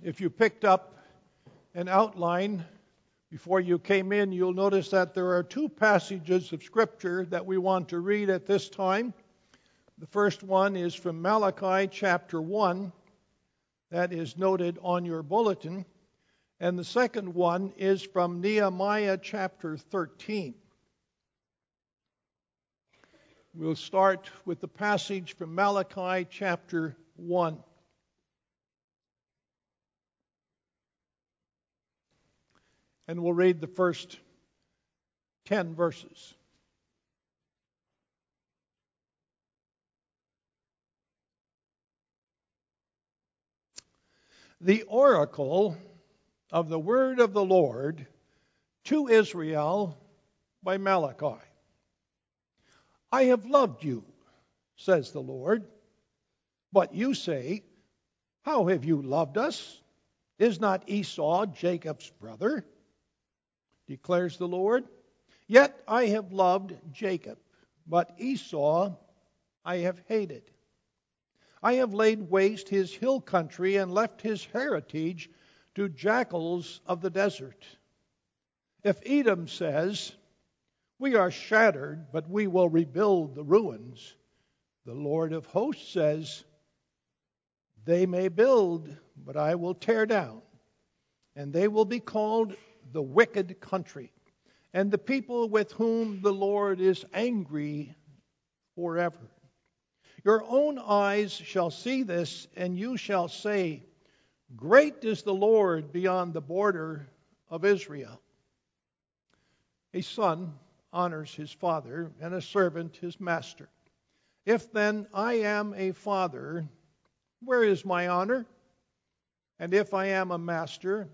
If you picked up an outline before you came in, you'll notice that there are two passages of Scripture that we want to read at this time. The first one is from Malachi chapter 1, that is noted on your bulletin. And the second one is from Nehemiah chapter 13. We'll start with the passage from Malachi chapter 1. And we'll read the first 10 verses. The oracle of the word of the Lord to Israel by Malachi. I have loved you, says the Lord. But you say, How have you loved us? Is not Esau Jacob's brother? Declares the Lord. Yet I have loved Jacob, but Esau I have hated. I have laid waste his hill country and left his heritage to jackals of the desert. If Edom says, We are shattered, but we will rebuild the ruins, the Lord of hosts says, They may build, but I will tear down, and they will be called the wicked country, and the people with whom the Lord is angry forever. Your own eyes shall see this, and you shall say, Great is the Lord beyond the border of Israel. A son honors his father, and a servant his master. If then I am a father, where is my honor? And if I am a master,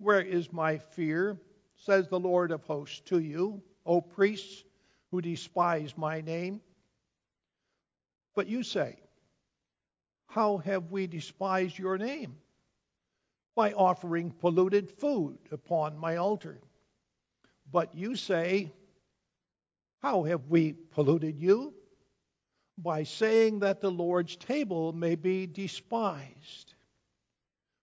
where is my fear? Says the Lord of hosts to you, O priests who despise my name. But you say, How have we despised your name? By offering polluted food upon my altar. But you say, How have we polluted you? By saying that the Lord's table may be despised.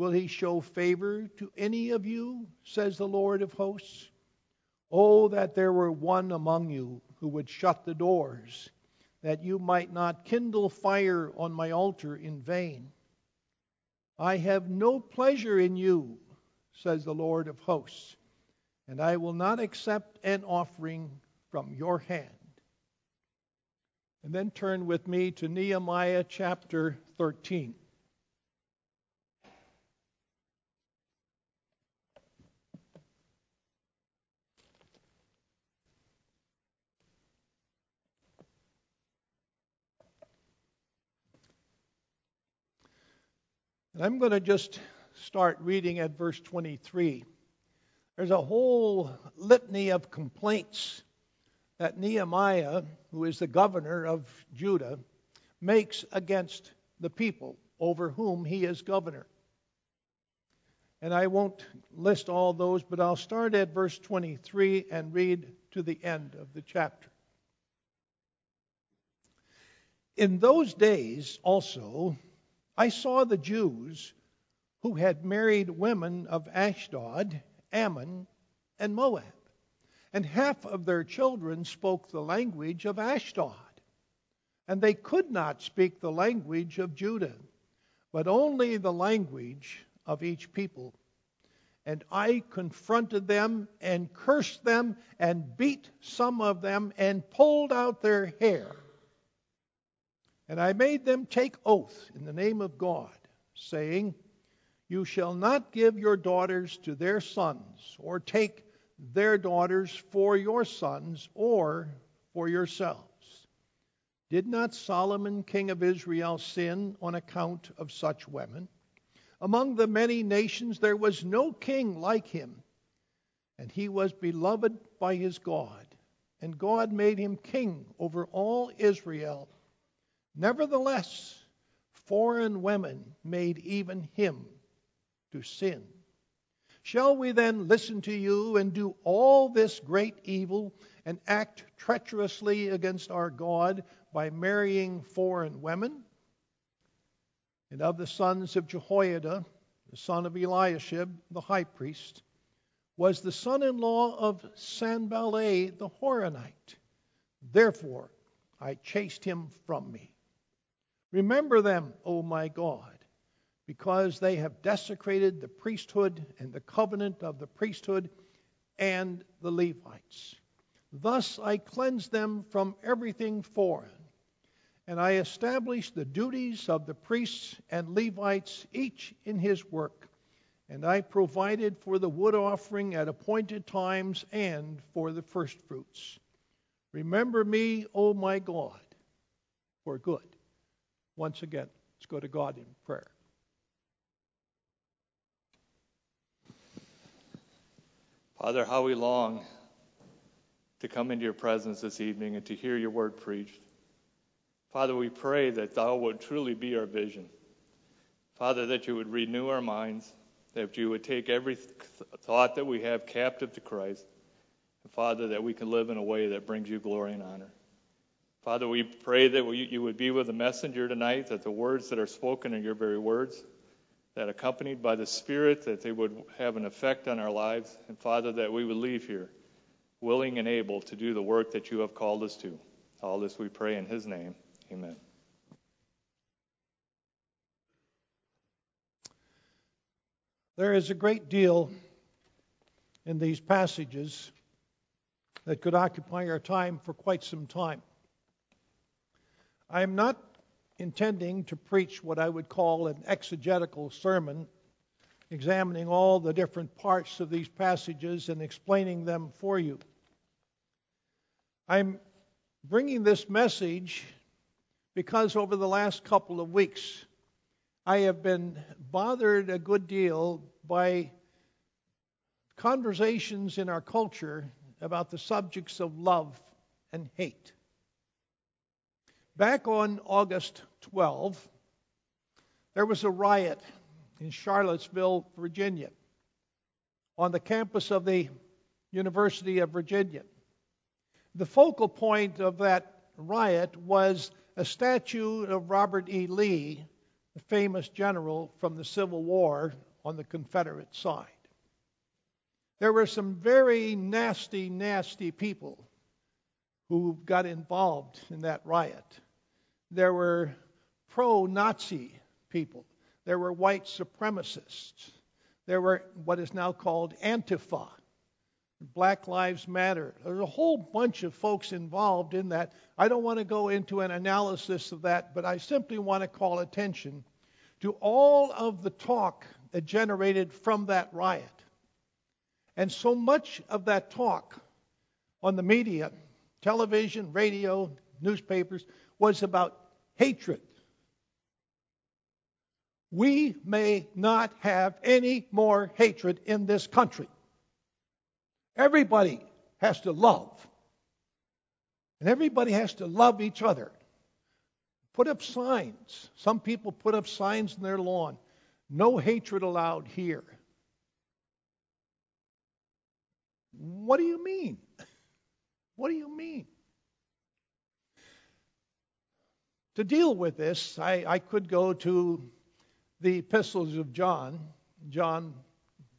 Will he show favor to any of you, says the Lord of hosts? Oh, that there were one among you who would shut the doors, that you might not kindle fire on my altar in vain. I have no pleasure in you, says the Lord of hosts, and I will not accept an offering from your hand. And then turn with me to Nehemiah chapter 13. I'm going to just start reading at verse 23. There's a whole litany of complaints that Nehemiah, who is the governor of Judah, makes against the people over whom he is governor. And I won't list all those, but I'll start at verse 23 and read to the end of the chapter. In those days also, I saw the Jews who had married women of Ashdod, Ammon, and Moab, and half of their children spoke the language of Ashdod. And they could not speak the language of Judah, but only the language of each people. And I confronted them and cursed them and beat some of them and pulled out their hair and I made them take oath in the name of God, saying, You shall not give your daughters to their sons, or take their daughters for your sons, or for yourselves. Did not Solomon, king of Israel, sin on account of such women? Among the many nations there was no king like him, and he was beloved by his God, and God made him king over all Israel. Nevertheless, foreign women made even him to sin. Shall we then listen to you and do all this great evil and act treacherously against our God by marrying foreign women? And of the sons of Jehoiada, the son of Eliashib, the high priest, was the son in law of Sanballat the Horonite. Therefore I chased him from me. Remember them, O my God, because they have desecrated the priesthood and the covenant of the priesthood and the Levites. Thus I cleansed them from everything foreign, and I established the duties of the priests and Levites, each in his work, and I provided for the wood offering at appointed times and for the firstfruits. Remember me, O my God, for good. Once again, let's go to God in prayer. Father, how we long to come into your presence this evening and to hear your word preached. Father, we pray that thou would truly be our vision. Father, that you would renew our minds, that you would take every thought that we have captive to Christ. And Father, that we can live in a way that brings you glory and honor. Father, we pray that you would be with the messenger tonight, that the words that are spoken are your very words, that accompanied by the Spirit, that they would have an effect on our lives. And Father, that we would leave here willing and able to do the work that you have called us to. All this we pray in his name. Amen. There is a great deal in these passages that could occupy our time for quite some time. I am not intending to preach what I would call an exegetical sermon, examining all the different parts of these passages and explaining them for you. I'm bringing this message because over the last couple of weeks, I have been bothered a good deal by conversations in our culture about the subjects of love and hate. Back on August 12, there was a riot in Charlottesville, Virginia, on the campus of the University of Virginia. The focal point of that riot was a statue of Robert E. Lee, the famous general from the Civil War on the Confederate side. There were some very nasty, nasty people who got involved in that riot. There were pro Nazi people, there were white supremacists, there were what is now called Antifa Black Lives Matter. There's a whole bunch of folks involved in that. I don't want to go into an analysis of that, but I simply want to call attention to all of the talk that generated from that riot. And so much of that talk on the media, television, radio, newspapers, was about hatred. We may not have any more hatred in this country. Everybody has to love. And everybody has to love each other. Put up signs. Some people put up signs in their lawn. No hatred allowed here. What do you mean? What do you mean? To deal with this, I, I could go to the epistles of John, John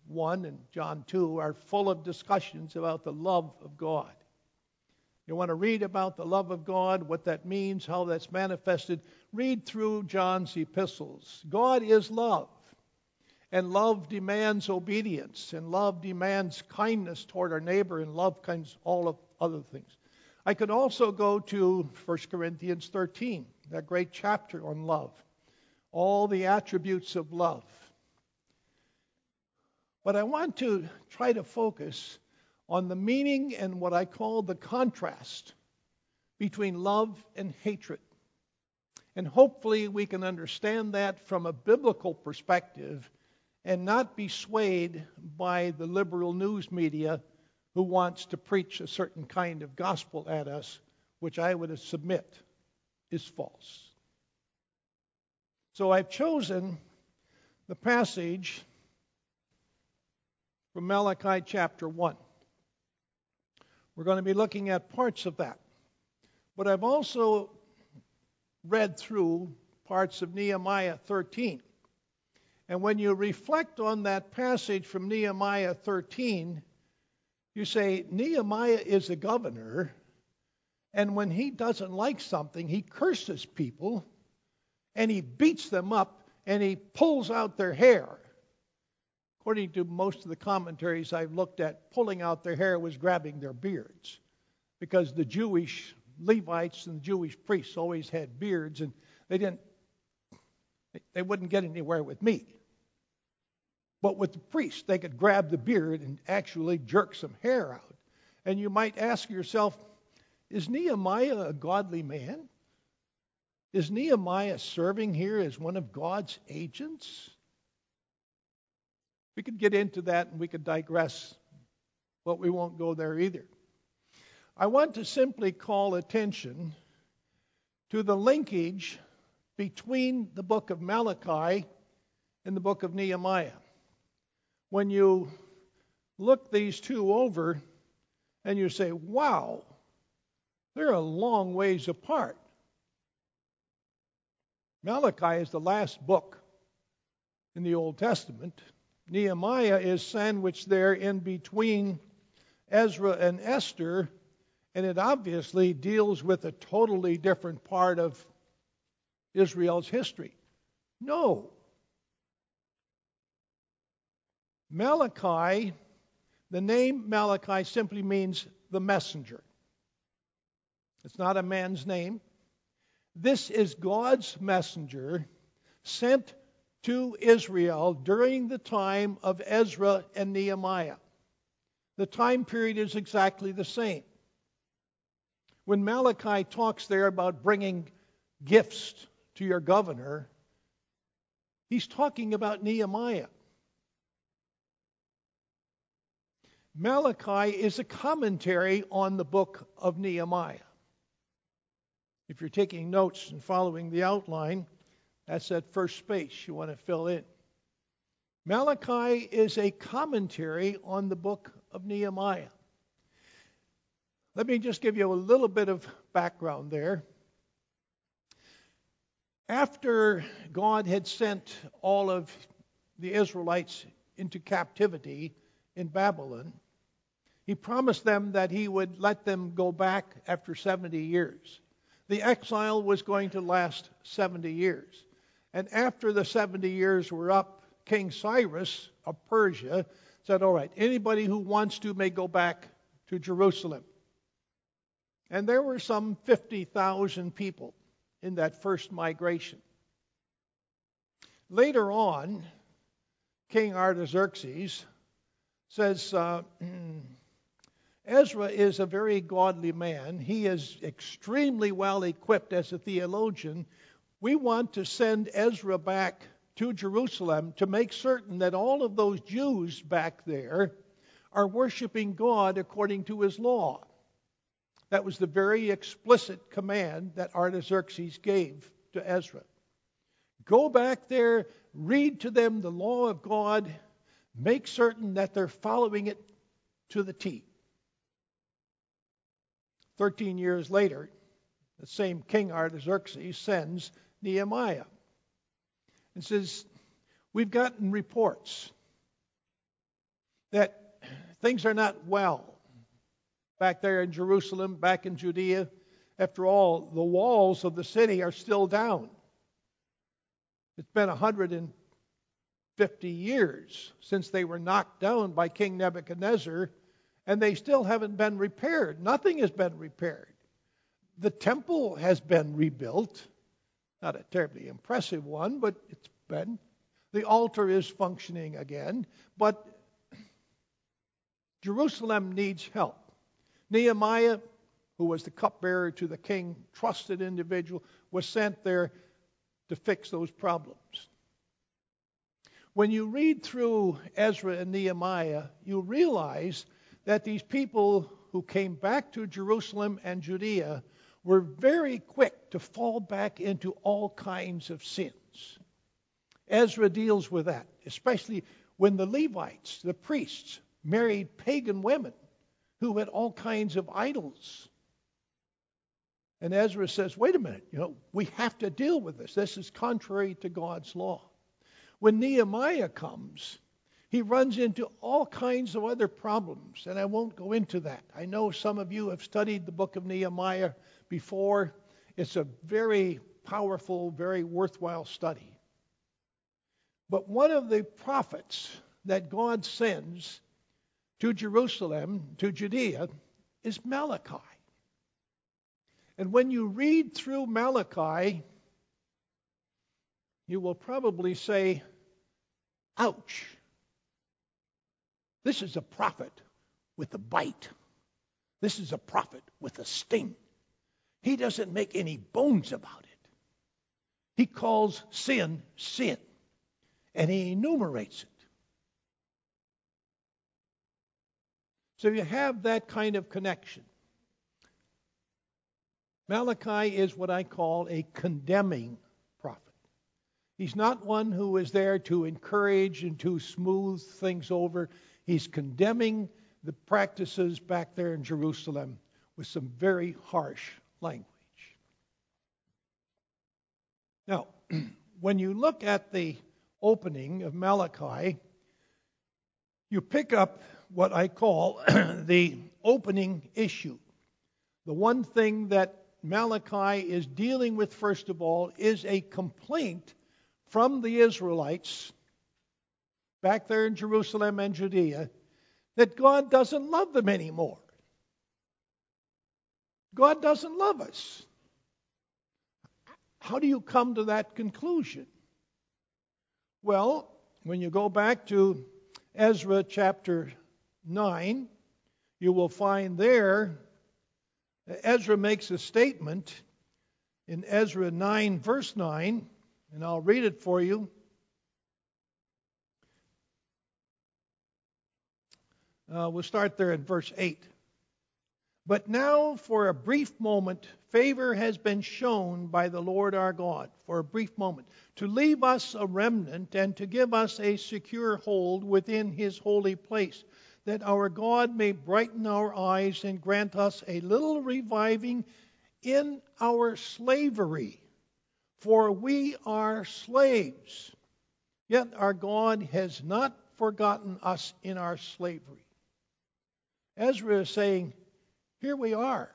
1 and John 2 are full of discussions about the love of God. You want to read about the love of God, what that means, how that's manifested, read through John's epistles. God is love. And love demands obedience, and love demands kindness toward our neighbor, and love kinds all of other things. I could also go to 1 Corinthians 13, that great chapter on love. All the attributes of love. But I want to try to focus on the meaning and what I call the contrast between love and hatred. And hopefully we can understand that from a biblical perspective and not be swayed by the liberal news media who wants to preach a certain kind of gospel at us, which I would submit is false. So I've chosen the passage from Malachi chapter 1. We're going to be looking at parts of that. But I've also read through parts of Nehemiah 13. And when you reflect on that passage from Nehemiah 13, you say, Nehemiah is a governor, and when he doesn't like something, he curses people, and he beats them up, and he pulls out their hair. According to most of the commentaries I've looked at, pulling out their hair was grabbing their beards, because the Jewish Levites and the Jewish priests always had beards, and they didn't, they wouldn't get anywhere with me. But with the priest, they could grab the beard and actually jerk some hair out. And you might ask yourself, is Nehemiah a godly man? Is Nehemiah serving here as one of God's agents? We could get into that and we could digress, but we won't go there either. I want to simply call attention to the linkage between the book of Malachi and the book of Nehemiah when you look these two over and you say, wow, they're a long ways apart. Malachi is the last book in the Old Testament. Nehemiah is sandwiched there in between Ezra and Esther, and it obviously deals with a totally different part of Israel's history. No, Malachi, the name Malachi simply means the messenger. It's not a man's name. This is God's messenger sent to Israel during the time of Ezra and Nehemiah. The time period is exactly the same. When Malachi talks there about bringing gifts to your governor, he's talking about Nehemiah. Malachi is a commentary on the book of Nehemiah. If you're taking notes and following the outline, that's that first space you want to fill in. Malachi is a commentary on the book of Nehemiah. Let me just give you a little bit of background there. After God had sent all of the Israelites into captivity in Babylon, he promised them that he would let them go back after 70 years. The exile was going to last 70 years. And after the 70 years were up, King Cyrus of Persia said, All right, anybody who wants to may go back to Jerusalem. And there were some 50,000 people in that first migration. Later on, King Artaxerxes says, uh, Ezra is a very godly man. He is extremely well equipped as a theologian. We want to send Ezra back to Jerusalem to make certain that all of those Jews back there are worshiping God according to his law. That was the very explicit command that Artaxerxes gave to Ezra. Go back there, read to them the law of God, make certain that they're following it to the T. Thirteen years later, the same king Artaxerxes sends Nehemiah and says, We've gotten reports that things are not well back there in Jerusalem, back in Judea. After all, the walls of the city are still down. It's been 150 years since they were knocked down by King Nebuchadnezzar and they still haven't been repaired. Nothing has been repaired. The temple has been rebuilt, not a terribly impressive one, but it's been. The altar is functioning again, but Jerusalem needs help. Nehemiah, who was the cupbearer to the king, trusted individual, was sent there to fix those problems. When you read through Ezra and Nehemiah, you realize that these people who came back to Jerusalem and Judea were very quick to fall back into all kinds of sins. Ezra deals with that, especially when the Levites, the priests, married pagan women who had all kinds of idols. And Ezra says, wait a minute, you know, we have to deal with this. This is contrary to God's law. When Nehemiah comes, he runs into all kinds of other problems, and I won't go into that. I know some of you have studied the book of Nehemiah before. It's a very powerful, very worthwhile study. But one of the prophets that God sends to Jerusalem, to Judea, is Malachi. And when you read through Malachi, you will probably say, ouch. This is a prophet with a bite. This is a prophet with a sting. He doesn't make any bones about it. He calls sin sin, and he enumerates it. So you have that kind of connection. Malachi is what I call a condemning. He's not one who is there to encourage and to smooth things over. He's condemning the practices back there in Jerusalem with some very harsh language. Now, when you look at the opening of Malachi, you pick up what I call the opening issue. The one thing that Malachi is dealing with, first of all, is a complaint from the Israelites back there in Jerusalem and Judea that God doesn't love them anymore. God doesn't love us. How do you come to that conclusion? Well, when you go back to Ezra chapter 9, you will find there Ezra makes a statement in Ezra 9, verse 9, and I'll read it for you. Uh, we'll start there in verse 8. But now, for a brief moment, favor has been shown by the Lord our God, for a brief moment, to leave us a remnant and to give us a secure hold within his holy place that our God may brighten our eyes and grant us a little reviving in our slavery. For we are slaves. Yet our God has not forgotten us in our slavery. Ezra is saying, Here we are.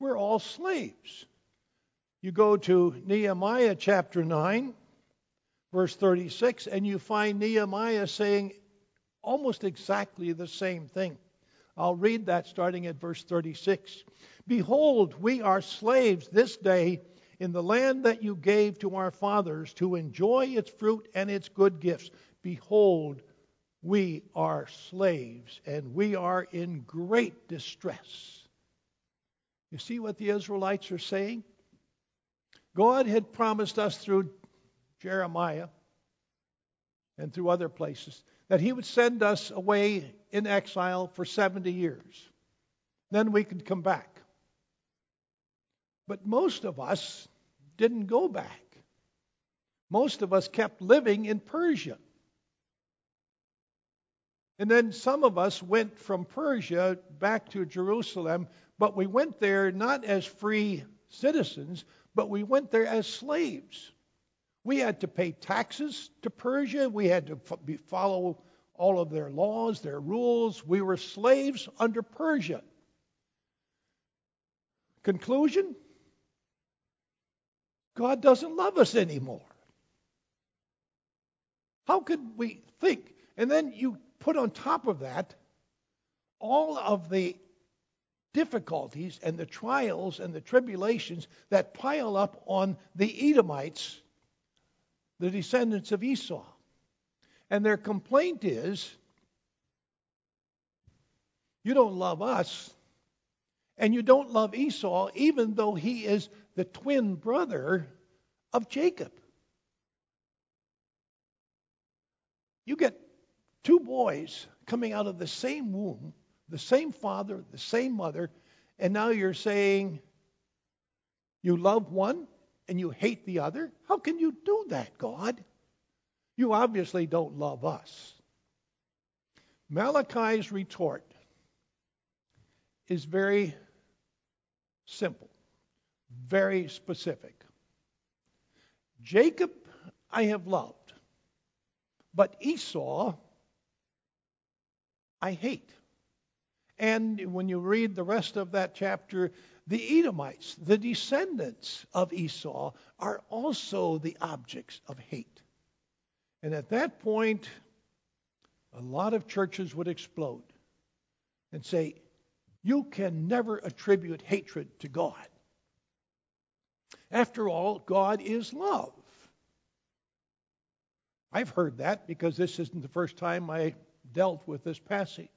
We're all slaves. You go to Nehemiah chapter 9, verse 36, and you find Nehemiah saying, almost exactly the same thing. I'll read that starting at verse 36. Behold, we are slaves this day in the land that you gave to our fathers to enjoy its fruit and its good gifts. Behold, we are slaves and we are in great distress. You see what the Israelites are saying? God had promised us through Jeremiah and through other places that he would send us away in exile for 70 years. Then we could come back. But most of us didn't go back. Most of us kept living in Persia. And then some of us went from Persia back to Jerusalem, but we went there not as free citizens, but we went there as slaves. We had to pay taxes to Persia. We had to follow all of their laws, their rules. We were slaves under Persia. Conclusion God doesn't love us anymore. How could we think? And then you put on top of that all of the difficulties and the trials and the tribulations that pile up on the Edomites the descendants of Esau. And their complaint is you don't love us, and you don't love Esau, even though he is the twin brother of Jacob. You get two boys coming out of the same womb, the same father, the same mother, and now you're saying you love one and you hate the other? How can you do that, God? You obviously don't love us. Malachi's retort is very simple, very specific. Jacob I have loved, but Esau I hate. And when you read the rest of that chapter, the Edomites, the descendants of Esau, are also the objects of hate. And at that point, a lot of churches would explode and say, You can never attribute hatred to God. After all, God is love. I've heard that because this isn't the first time I dealt with this passage.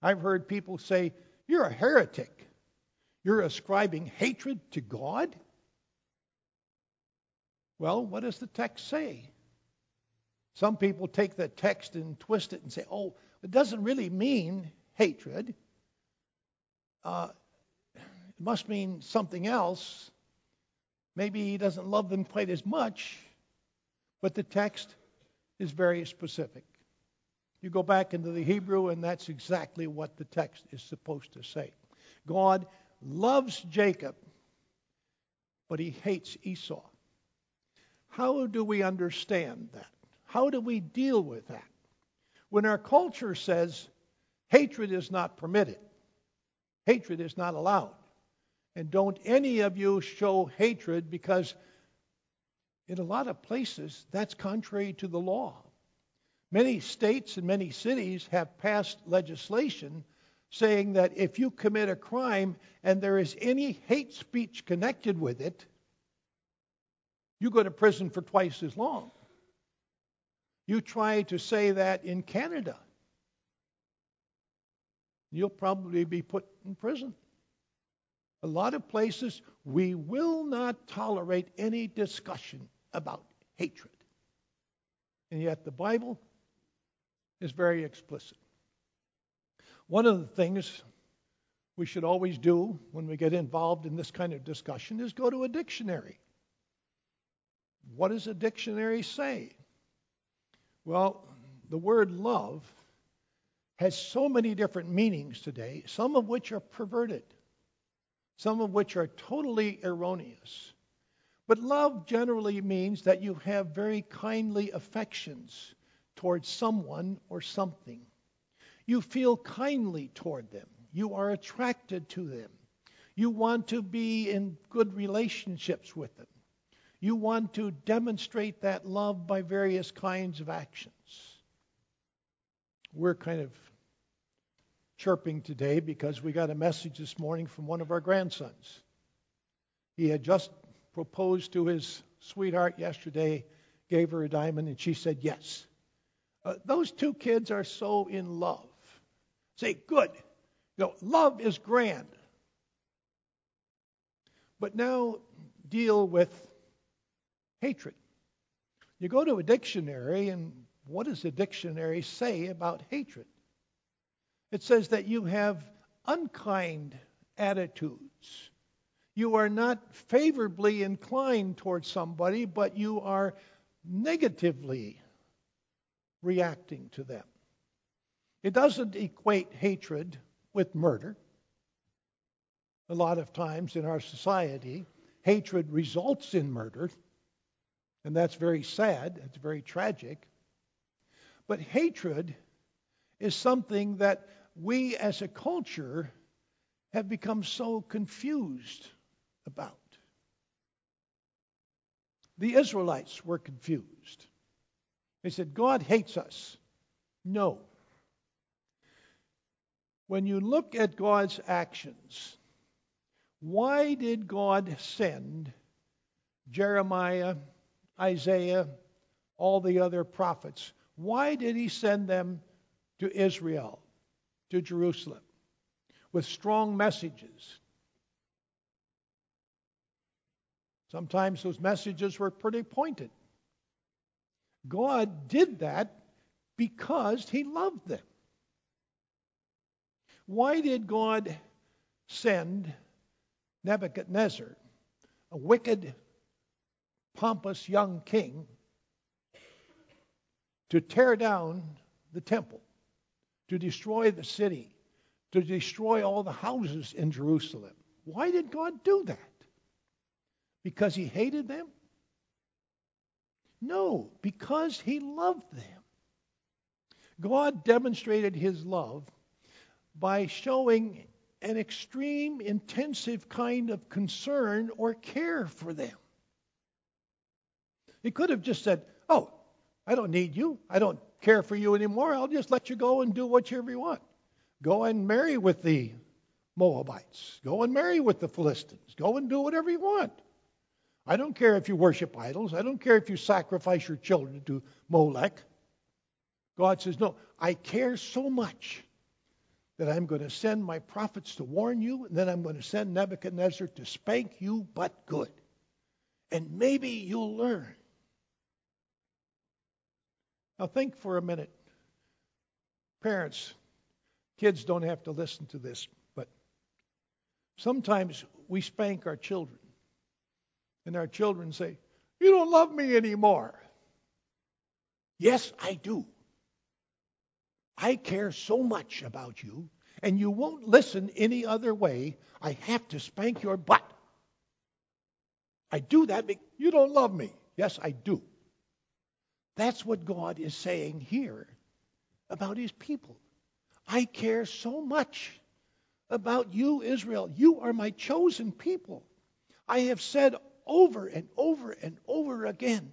I've heard people say, You're a heretic. You're ascribing hatred to God? Well, what does the text say? Some people take the text and twist it and say, oh, it doesn't really mean hatred. Uh, it must mean something else. Maybe he doesn't love them quite as much, but the text is very specific. You go back into the Hebrew, and that's exactly what the text is supposed to say. God loves Jacob, but he hates Esau. How do we understand that? How do we deal with that? When our culture says hatred is not permitted, hatred is not allowed, and don't any of you show hatred because in a lot of places that's contrary to the law. Many states and many cities have passed legislation saying that if you commit a crime and there is any hate speech connected with it, you go to prison for twice as long. You try to say that in Canada, you'll probably be put in prison. A lot of places, we will not tolerate any discussion about hatred. And yet, the Bible is very explicit. One of the things we should always do when we get involved in this kind of discussion is go to a dictionary. What does a dictionary say? Well, the word love has so many different meanings today, some of which are perverted, some of which are totally erroneous. But love generally means that you have very kindly affections towards someone or something. You feel kindly toward them. You are attracted to them. You want to be in good relationships with them. You want to demonstrate that love by various kinds of actions. We're kind of chirping today because we got a message this morning from one of our grandsons. He had just proposed to his sweetheart yesterday, gave her a diamond, and she said yes. Uh, those two kids are so in love. Say, good. You know, love is grand. But now deal with hatred. You go to a dictionary, and what does the dictionary say about hatred? It says that you have unkind attitudes. You are not favorably inclined towards somebody, but you are negatively reacting to them. It doesn't equate hatred with murder. A lot of times in our society, hatred results in murder. And that's very sad, it's very tragic. But hatred is something that we as a culture have become so confused about. The Israelites were confused. They said, God hates us. No. When you look at God's actions, why did God send Jeremiah, Isaiah, all the other prophets. Why did he send them to Israel, to Jerusalem, with strong messages? Sometimes those messages were pretty pointed. God did that Because he loved them. Why did God send Nebuchadnezzar, a wicked, pompous young king, to tear down the temple, to destroy the city, to destroy all the houses in Jerusalem? Why did God do that? Because he hated them? No, because he loved them. God demonstrated his love by showing an extreme, intensive kind of concern or care for them. He could have just said, Oh, I don't need you. I don't care for you anymore. I'll just let you go and do whatever you want. Go and marry with the Moabites. Go and marry with the Philistines. Go and do whatever you want. I don't care if you worship idols. I don't care if you sacrifice your children to Molech. God says, No, I care so much that I'm going to send my prophets to warn you, and then I'm going to send Nebuchadnezzar to spank you, but good. And maybe you'll learn. Now, think for a minute. Parents, kids don't have to listen to this, but sometimes we spank our children, and our children say, You don't love me anymore. Yes, I do. I care so much about you, and you won't listen any other way. I have to spank your butt. I do that because you don't love me. Yes, I do. That's what God is saying here about his people. I care so much about you, Israel. You are my chosen people. I have said over and over and over again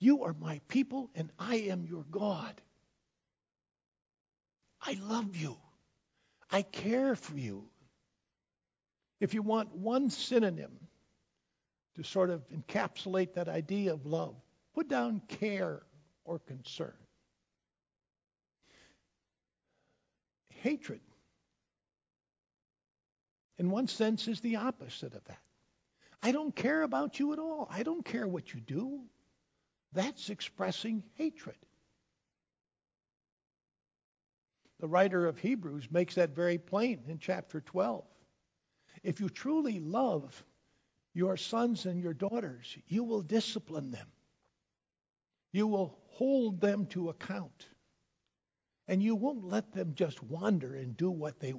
you are my people, and I am your God. I love you. I care for you. If you want one synonym to sort of encapsulate that idea of love, put down care or concern. Hatred, in one sense, is the opposite of that. I don't care about you at all. I don't care what you do. That's expressing hatred. The writer of Hebrews makes that very plain in chapter 12. If you truly love your sons and your daughters, you will discipline them. You will hold them to account. And you won't let them just wander and do what they,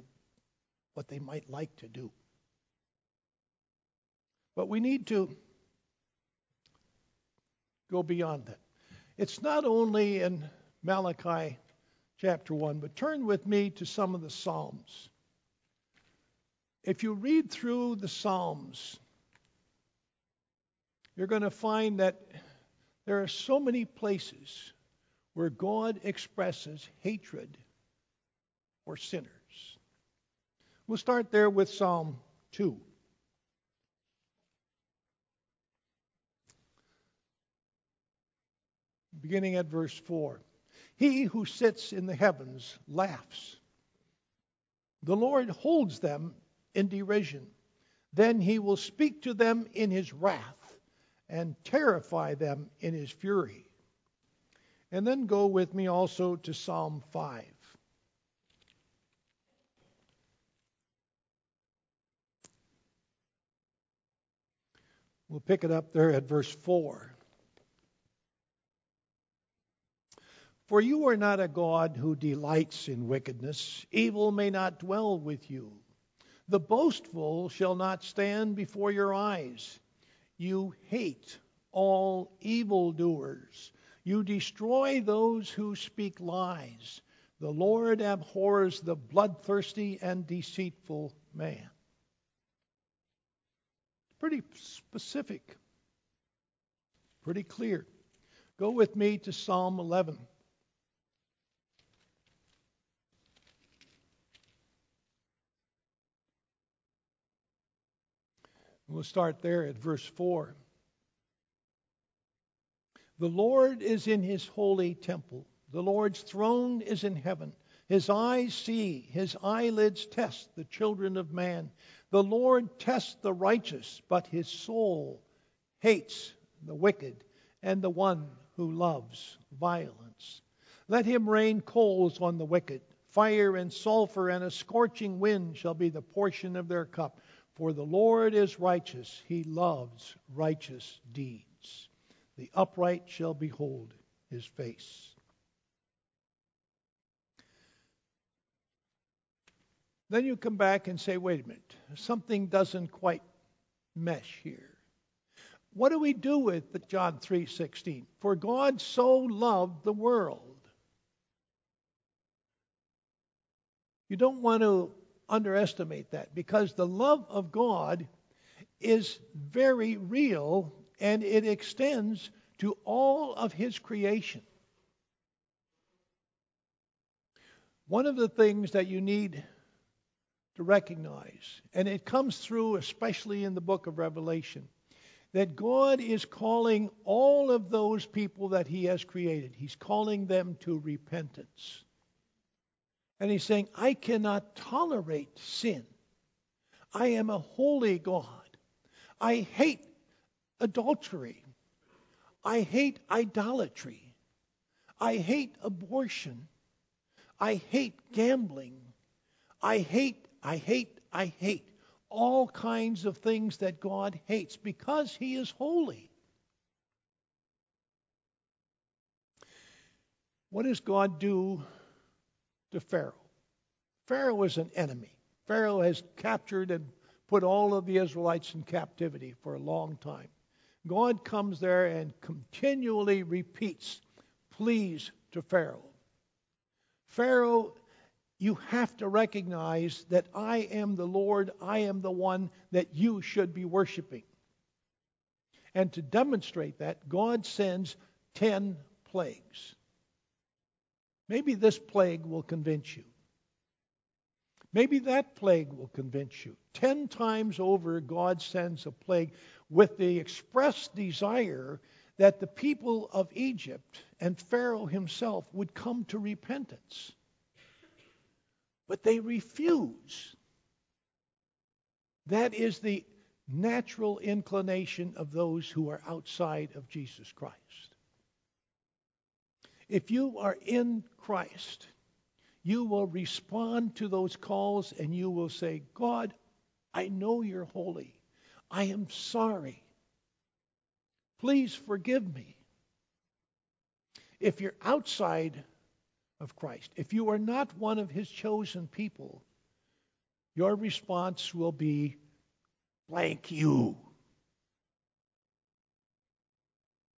what they might like to do. But we need to go beyond that. It's not only in Malachi chapter 1, but turn with me to some of the Psalms. If you read through the Psalms, you're going to find that there are so many places where God expresses hatred for sinners. We'll start there with Psalm 2. beginning at verse 4. He who sits in the heavens laughs. The Lord holds them in derision. Then he will speak to them in his wrath and terrify them in his fury. And then go with me also to Psalm 5. We'll pick it up there at verse 4. For you are not a God who delights in wickedness. Evil may not dwell with you. The boastful shall not stand before your eyes. You hate all evildoers. You destroy those who speak lies. The Lord abhors the bloodthirsty and deceitful man. Pretty specific, pretty clear. Go with me to Psalm 11. We'll start there at verse 4. The Lord is in his holy temple. The Lord's throne is in heaven. His eyes see, his eyelids test the children of man. The Lord tests the righteous, but his soul hates the wicked and the one who loves violence. Let him rain coals on the wicked. Fire and sulfur and a scorching wind shall be the portion of their cup. For the Lord is righteous, he loves righteous deeds. The upright shall behold his face. Then you come back and say, wait a minute, something doesn't quite mesh here. What do we do with John 3:16? For God so loved the world. You don't want to underestimate that because the love of God is very real and it extends to all of his creation. One of the things that you need to recognize, and it comes through especially in the book of Revelation, that God is calling all of those people that He has created, He's calling them to repentance. And He's saying, I cannot tolerate sin. I am a holy God. I hate adultery. I hate idolatry. I hate abortion. I hate gambling. I hate, I hate, I hate all kinds of things that God hates because He is holy. What does God do to Pharaoh? Pharaoh is an enemy. Pharaoh has captured and put all of the Israelites in captivity for a long time. God comes there and continually repeats pleas to Pharaoh. Pharaoh you have to recognize that I am the Lord, I am the one that you should be worshiping. And to demonstrate that, God sends 10 plagues. Maybe this plague will convince you. Maybe that plague will convince you. Ten times over, God sends a plague with the express desire that the people of Egypt and Pharaoh himself would come to repentance. But they refuse. That is the natural inclination of those who are outside of Jesus Christ. If you are in Christ, you will respond to those calls and you will say, God, I know you're holy. I am sorry. Please forgive me. If you're outside of Christ. If you are not one of his chosen people, your response will be blank you.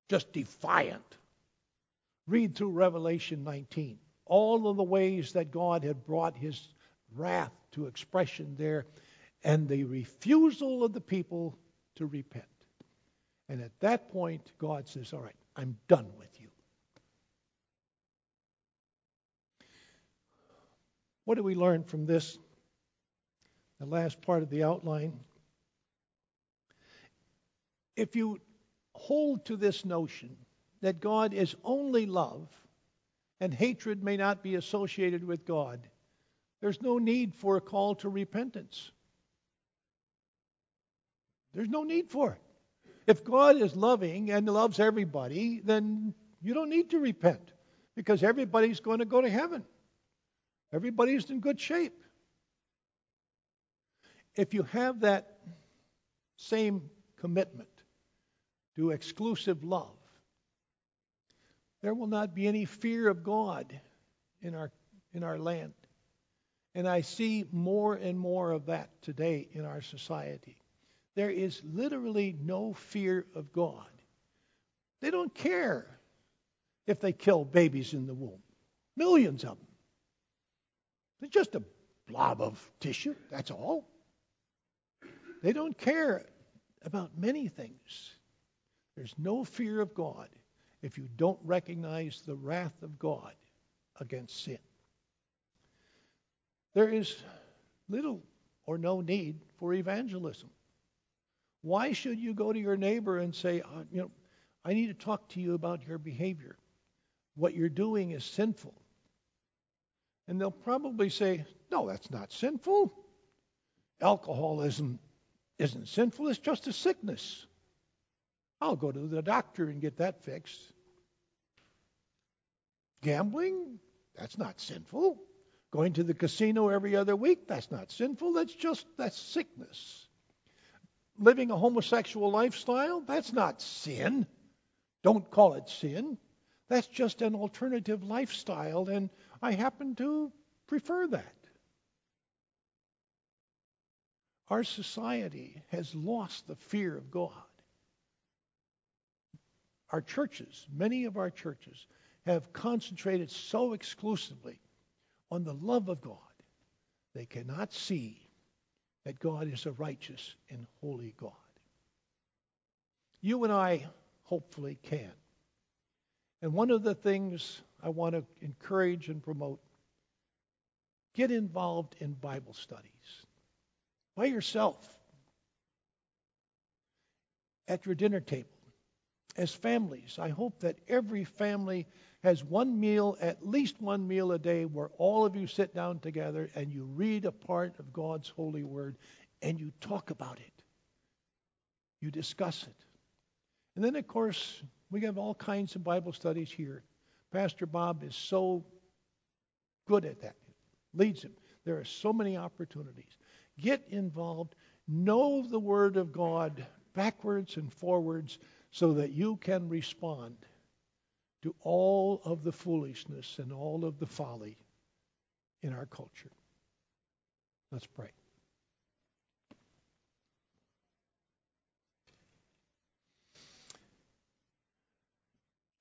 Just defiant. Read through Revelation 19. All of the ways that God had brought his wrath to expression there and the refusal of the people to repent. And at that point, God says, All right, I'm done with you. What do we learn from this? The last part of the outline. If you hold to this notion that God is only love and hatred may not be associated with God, there's no need for a call to repentance. There's no need for it. If God is loving and loves everybody, then you don't need to repent because everybody's going to go to heaven. Everybody's in good shape. If you have that same commitment to exclusive love, there will not be any fear of God in our, in our land. And I see more and more of that today in our society. There is literally no fear of God. They don't care if they kill babies in the womb, millions of them. It's just a blob of tissue, that's all. They don't care about many things. There's no fear of God if you don't recognize the wrath of God against sin. There is little or no need for evangelism. Why should you go to your neighbor and say, uh, you know, I need to talk to you about your behavior? What you're doing is sinful. And they'll probably say, no, that's not sinful. Alcoholism isn't sinful, it's just a sickness. I'll go to the doctor and get that fixed. Gambling, that's not sinful. Going to the casino every other week, that's not sinful. That's just, that's sickness. Living a homosexual lifestyle, that's not sin. Don't call it sin. That's just an alternative lifestyle, and I happen to prefer that. Our society has lost the fear of God. Our churches, many of our churches, have concentrated so exclusively on the love of God, they cannot see that God is a righteous and holy God. You and I hopefully can. And one of the things I want to encourage and promote get involved in Bible studies by yourself at your dinner table. As families, I hope that every family has one meal, at least one meal a day, where all of you sit down together and you read a part of God's holy word and you talk about it. You discuss it. And then, of course, we have all kinds of Bible studies here. Pastor Bob is so good at that, leads him. There are so many opportunities. Get involved. Know the Word of God backwards and forwards so that you can respond to all of the foolishness and all of the folly in our culture. Let's pray.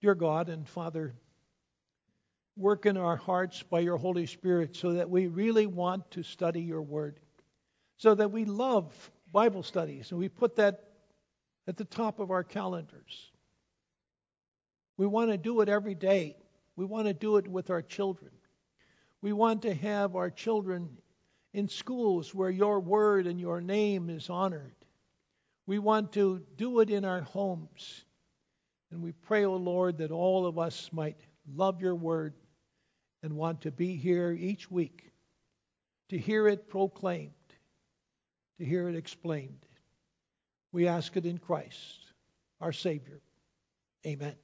Dear God and Father, work in our hearts by your Holy Spirit so that we really want to study your word so that we love Bible studies and we put that at the top of our calendars. We want to do it every day. We want to do it with our children. We want to have our children in schools where your word and your name is honored. We want to do it in our homes. And we pray, O oh Lord, that all of us might love your word and want to be here each week to hear it proclaimed to hear it explained. We ask it in Christ, our Savior. Amen.